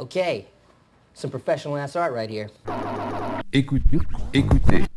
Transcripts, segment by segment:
Okay, some professional ass art right here. Écoutez, écoutez.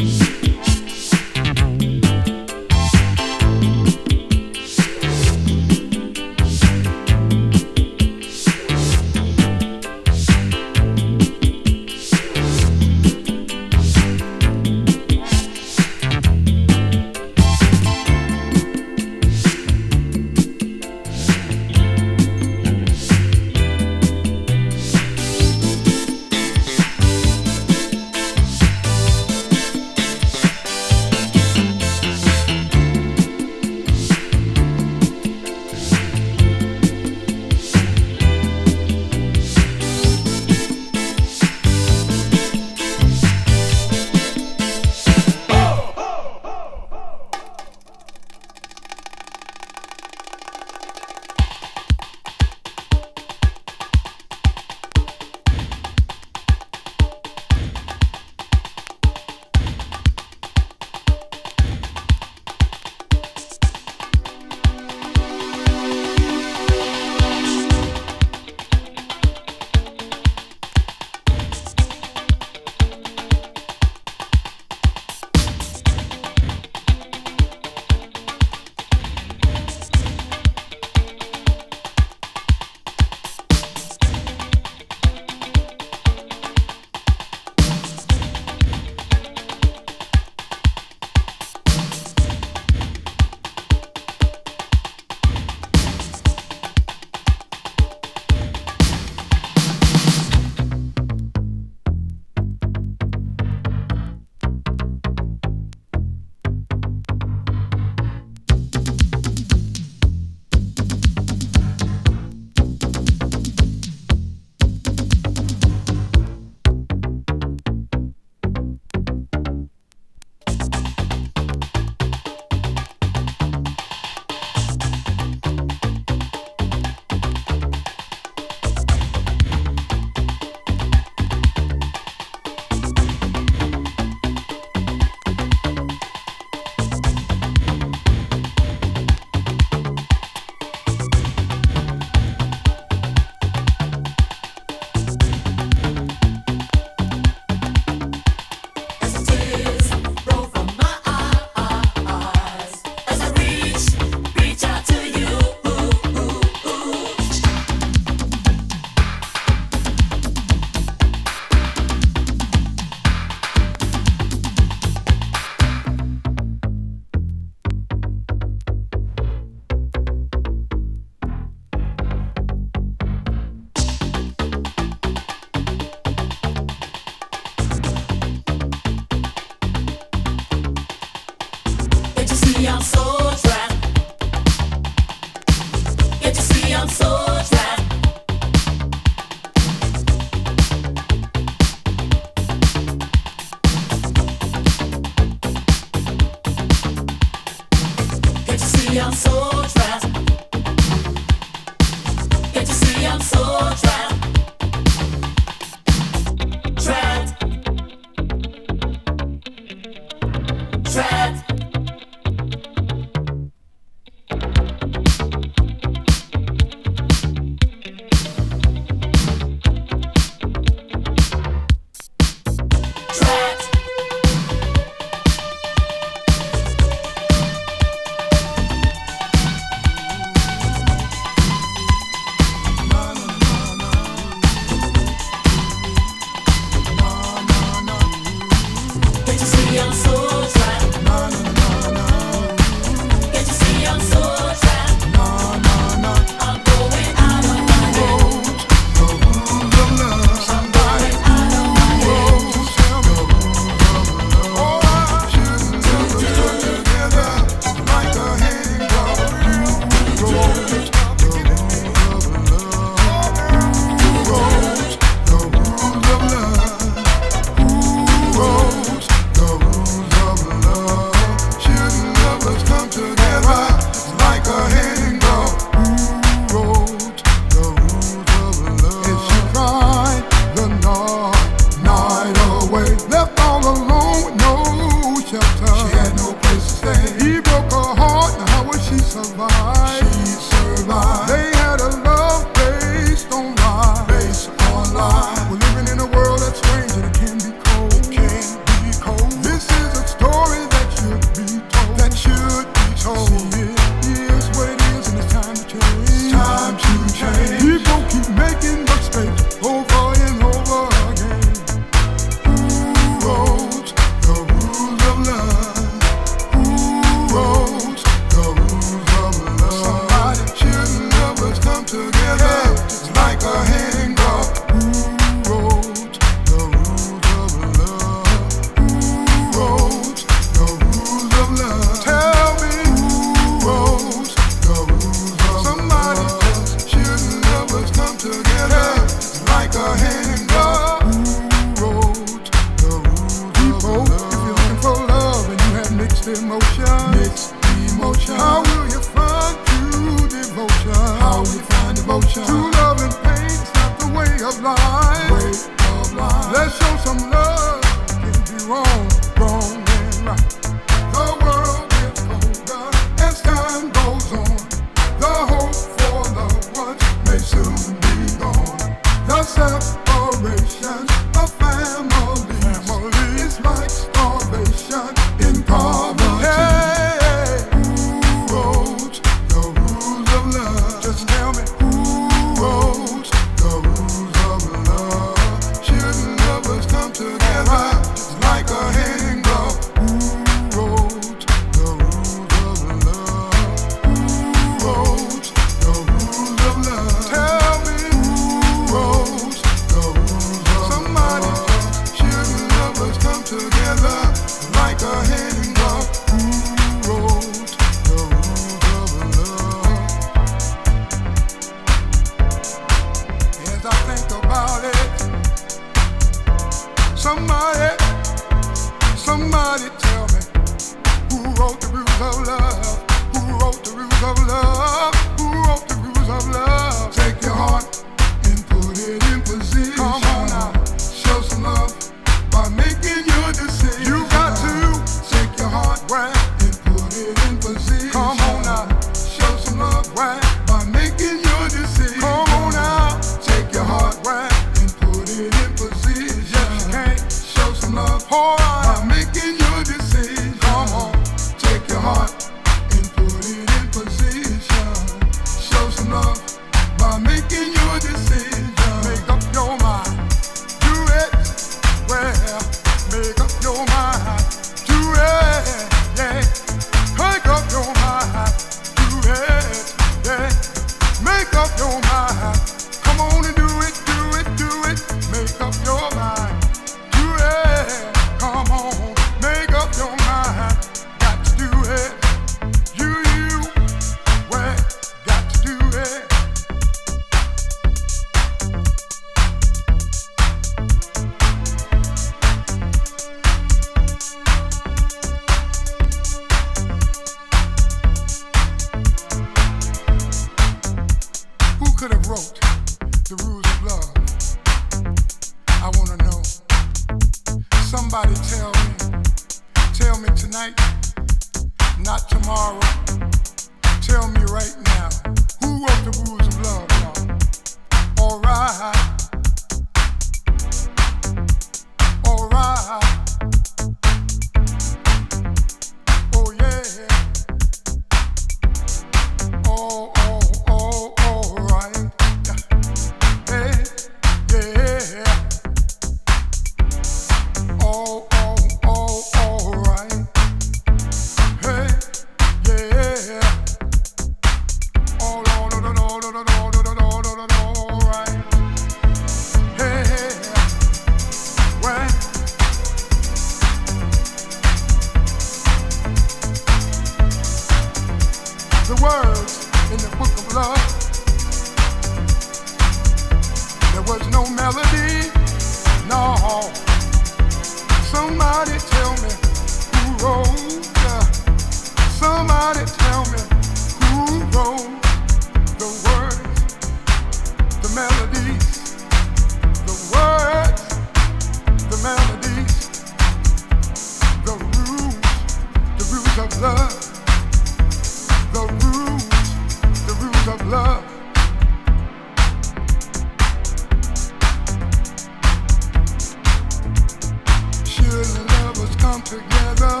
come together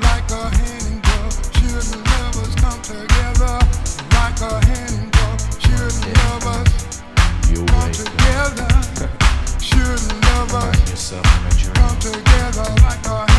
like a hand in glove. Should lovers come together like a hand glove? Should lovers come together? Should lovers come together like a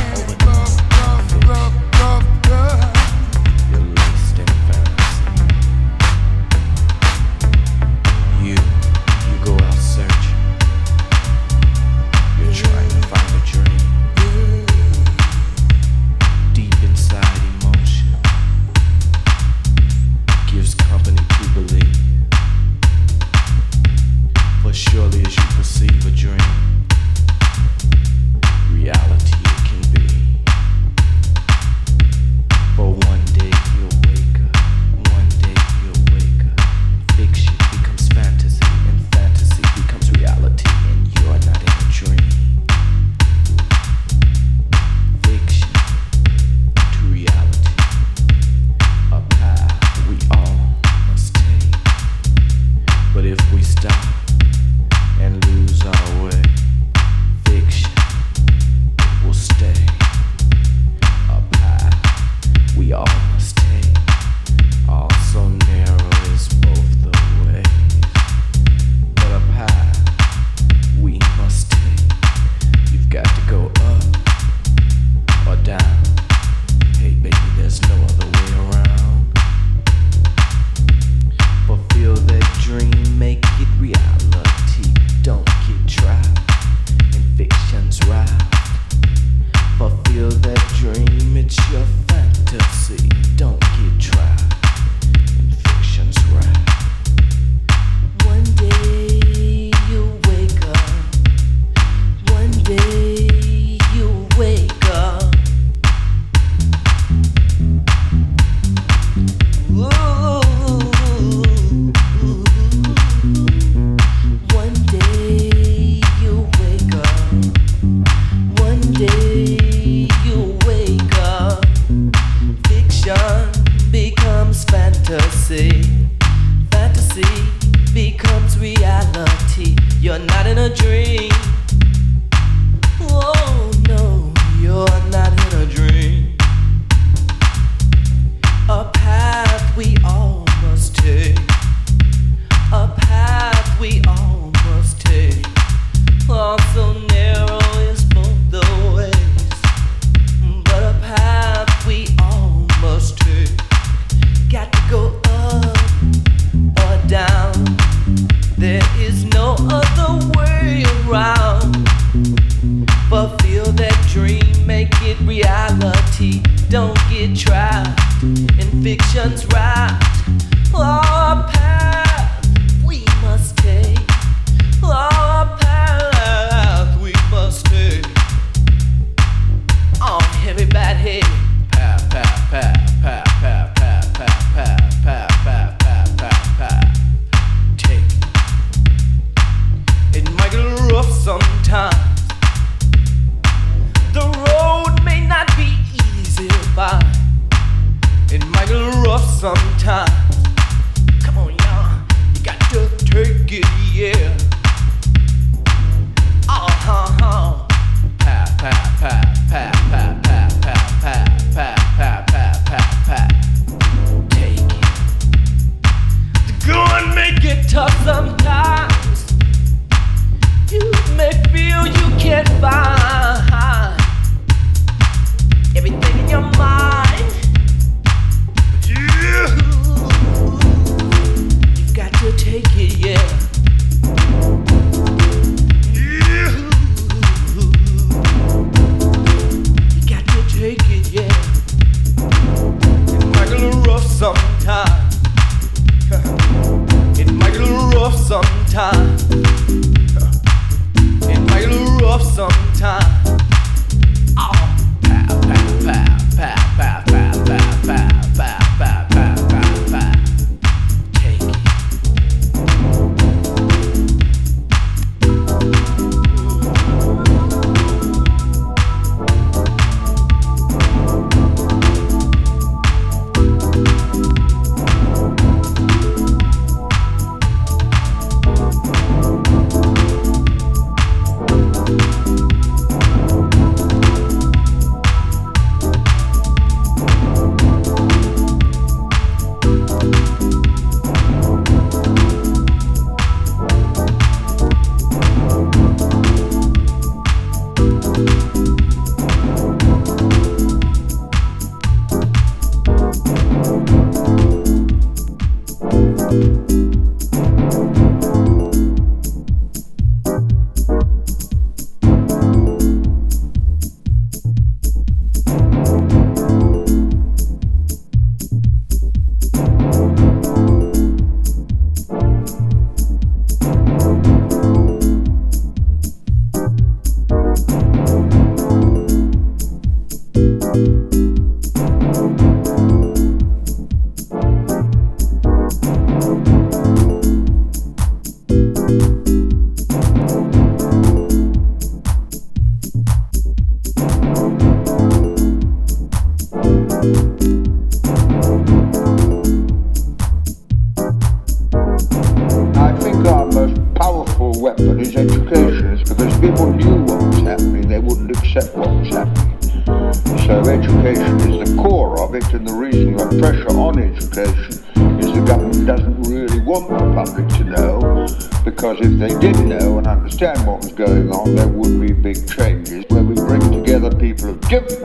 because if they did know and understand what was going on, there would be big changes where we bring together people of different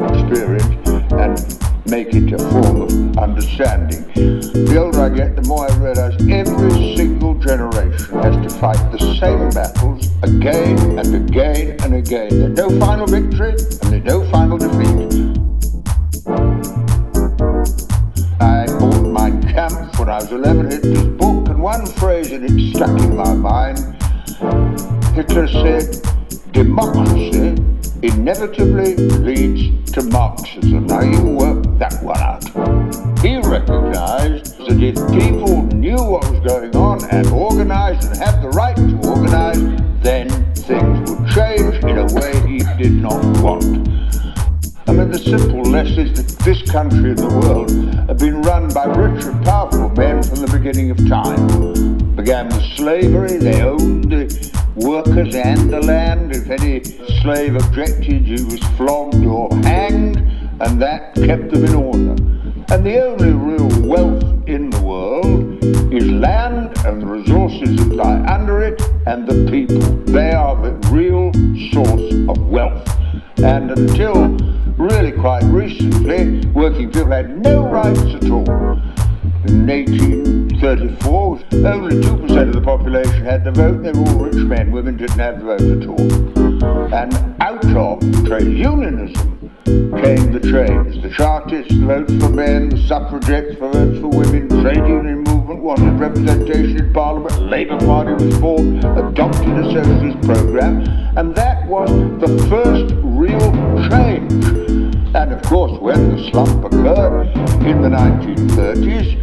country the world have been run by rich and powerful men from the beginning of time. Began with slavery, they owned the workers and the land. If any slave objected, he was flogged or hanged, and that kept them in order. Rights at all. In 1834, only 2% of the population had the vote. They were all rich men. Women didn't have the vote at all. And out of trade unionism came the trades. The Chartists, the votes for men, the suffragettes, the votes for women, trade union movement wanted representation in Parliament, Labour Party was formed, adopted a socialist program, and that was the first real change. And of course, when the slump occurred in the 1930s,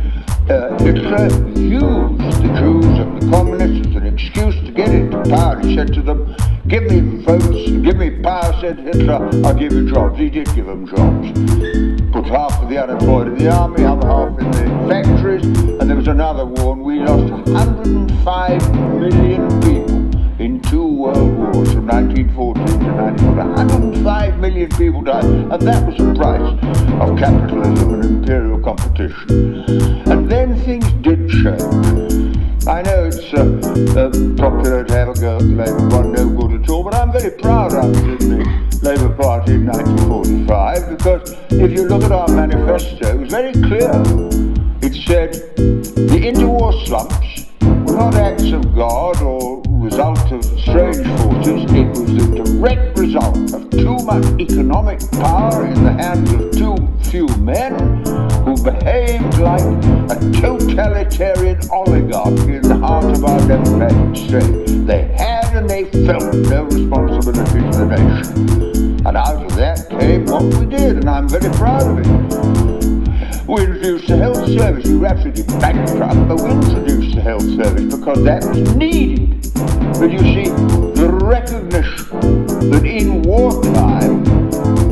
uh, Hitler used the Jews and the communists as an excuse to get into power. He said to them, give me votes, give me power, said Hitler, I'll give you jobs. He did give them jobs. Put half of the unemployed in the army, other half in the factories, and there was another war, and we lost 105 million people in two world wars from 1914 to 1940. 105 million people died, and that was the price of capitalism and imperial competition. And then things did change. I know it's uh, uh, popular to have a go at the Labour Party, no good at all, but I'm very proud in the Labour Party in 1945 because if you look at our manifesto, it was very clear. It said the interwar slumps not acts of God or result of strange forces. It was the direct result of too much economic power in the hands of too few men who behaved like a totalitarian oligarchy in the heart of our democratic state. They had and they felt no responsibility to the nation. And out of that came what we did, and I'm very proud of it. We introduced the health service. We were absolutely bankrupt, but we introduced the health service because that was needed. But you see, the recognition that in wartime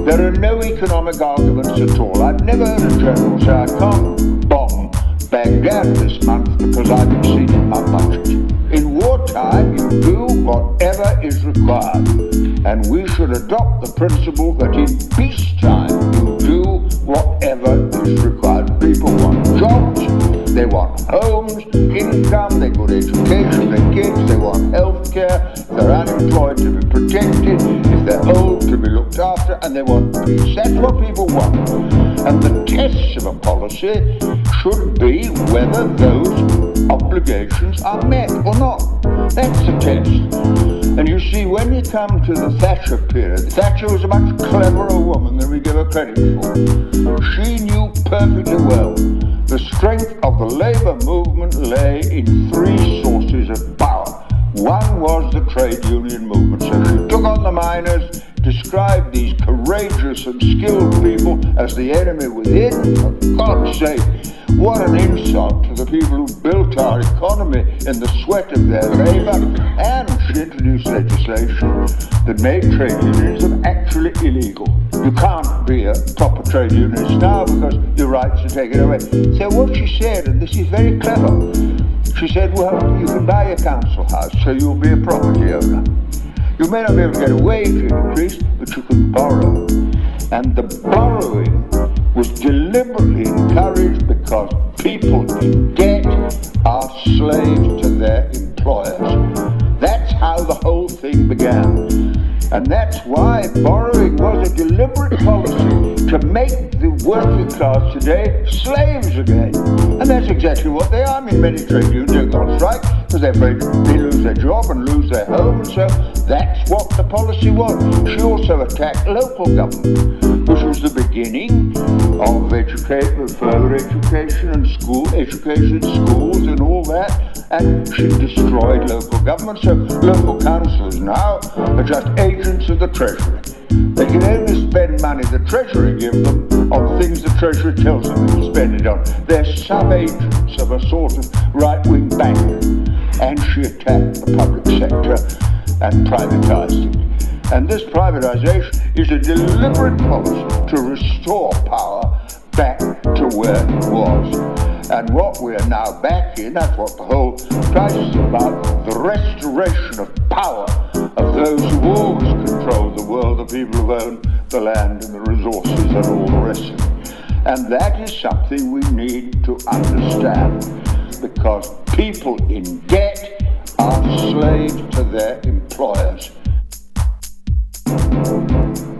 there are no economic arguments at all. I've never heard a general say, I can't bomb Baghdad this month because I've exceeded my budget. In wartime, you do whatever is required. And we should adopt the principle that in peacetime, you do whatever is required. People want jobs, they want homes, income, they want education, their kids, they want health care, they're unemployed to be protected, if they're old to be looked after, and they want peace. That's what people want. And the tests of a policy should be whether those obligations are met or not. That's the test. And you see, when you come to the Thatcher period, Thatcher was a much cleverer woman than we give her credit for. She knew perfectly well the strength of the labour movement lay in three sources of power. One was the trade union movement. So she took on the miners, described these courageous and skilled people as the enemy within. For God's sake, what an insult to the people who built our economy in the sweat of their labour. And she introduced legislation that made trade unionism actually illegal. You can't be a proper trade unionist now because your rights are taken away. So what she said, and this is very clever, she said, well, you can buy a council house, so you'll be a property owner. You may not be able to get a wage increase, but you can borrow. And the borrowing was deliberately encouraged because people debt are slaves to their employers. That's how the whole thing began. And that's why borrowing was a deliberate policy to make the working class today slaves again. And that's exactly what they are. I mean, many trade unions have gone strike because they're afraid they lose their job and lose their home. And so that's what the policy was. She also attacked local government, which was the beginning of education, further education and school education, schools and all that. And she destroyed local government. So local councils now are just agents of the Treasury. They can only spend money the Treasury give them on things the Treasury tells them to spend it on. They're sub-agents of a sort of right-wing bank. And she attacked the public sector and privatized it. And this privatization is a deliberate policy to restore power back to where it was. And what we are now back in, that's what the whole crisis is about, the restoration of power of those who always controlled the world, the people who own the land and the resources and all the rest of it. And that is something we need to understand because people in debt are slaves to their employers thank you